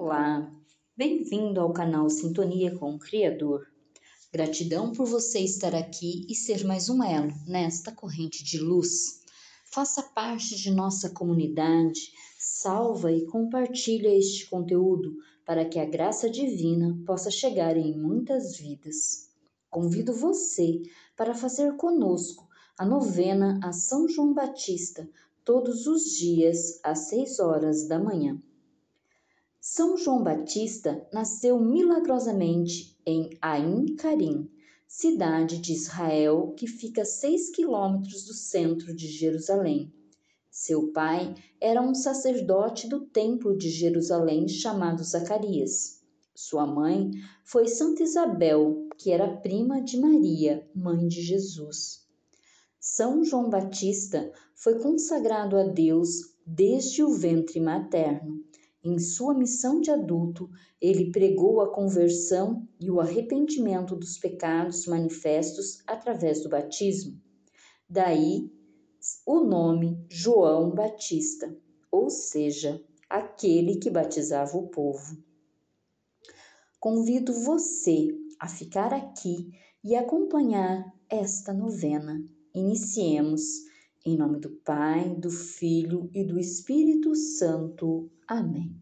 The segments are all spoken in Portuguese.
Olá, bem-vindo ao canal Sintonia com o Criador. Gratidão por você estar aqui e ser mais um elo nesta corrente de luz. Faça parte de nossa comunidade, salva e compartilha este conteúdo para que a graça divina possa chegar em muitas vidas. Convido você para fazer conosco a novena a São João Batista todos os dias às seis horas da manhã. São João Batista nasceu milagrosamente em Ain Karim, cidade de Israel que fica a seis quilômetros do centro de Jerusalém. Seu pai era um sacerdote do templo de Jerusalém chamado Zacarias. Sua mãe foi Santa Isabel, que era prima de Maria, mãe de Jesus. São João Batista foi consagrado a Deus desde o ventre materno em sua missão de adulto, ele pregou a conversão e o arrependimento dos pecados manifestos através do batismo. Daí o nome João Batista, ou seja, aquele que batizava o povo. Convido você a ficar aqui e acompanhar esta novena. Iniciemos em nome do Pai, do Filho e do Espírito Santo. Amém.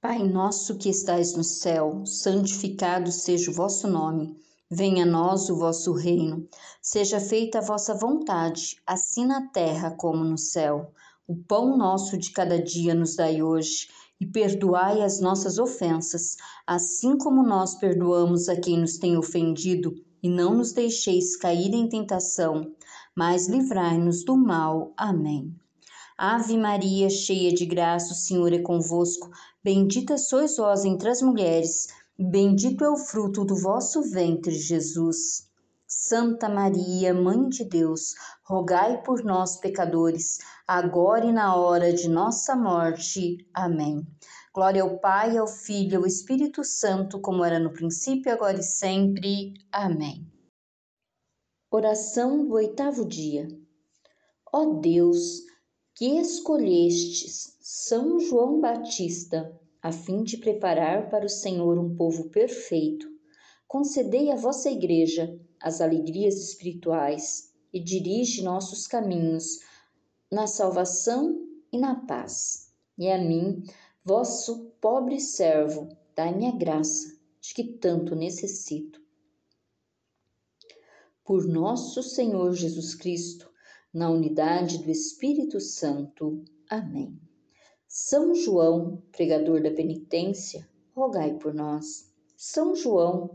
Pai nosso que estais no céu, santificado seja o vosso nome. Venha a nós o vosso reino. Seja feita a vossa vontade, assim na terra como no céu. O pão nosso de cada dia nos dai hoje, e perdoai as nossas ofensas, assim como nós perdoamos a quem nos tem ofendido, e não nos deixeis cair em tentação, mas livrai-nos do mal. Amém. Ave Maria, cheia de graça, o Senhor é convosco. Bendita sois vós entre as mulheres, bendito é o fruto do vosso ventre, Jesus. Santa Maria, Mãe de Deus, rogai por nós, pecadores, agora e na hora de nossa morte. Amém. Glória ao Pai, ao Filho e ao Espírito Santo, como era no princípio, agora e sempre. Amém. Oração do oitavo dia. Ó Deus, que escolhestes São João Batista, a fim de preparar para o Senhor um povo perfeito, concedei à vossa Igreja as alegrias espirituais e dirige nossos caminhos na salvação e na paz. E a mim, vosso pobre servo, dai-me a graça de que tanto necessito por nosso Senhor Jesus Cristo, na unidade do Espírito Santo. Amém. São João, pregador da penitência, rogai por nós. São João,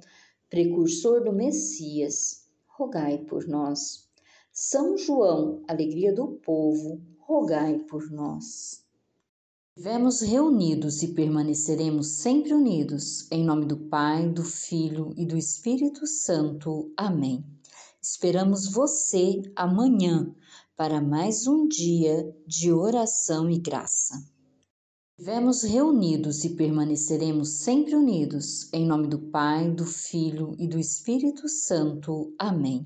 precursor do Messias, rogai por nós. São João, alegria do povo, rogai por nós. Estivemos reunidos e permaneceremos sempre unidos, em nome do Pai, do Filho e do Espírito Santo. Amém. Esperamos você amanhã para mais um dia de oração e graça. Estivemos reunidos e permaneceremos sempre unidos, em nome do Pai, do Filho e do Espírito Santo. Amém.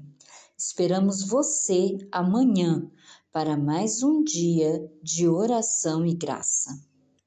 Esperamos você amanhã para mais um dia de oração e graça.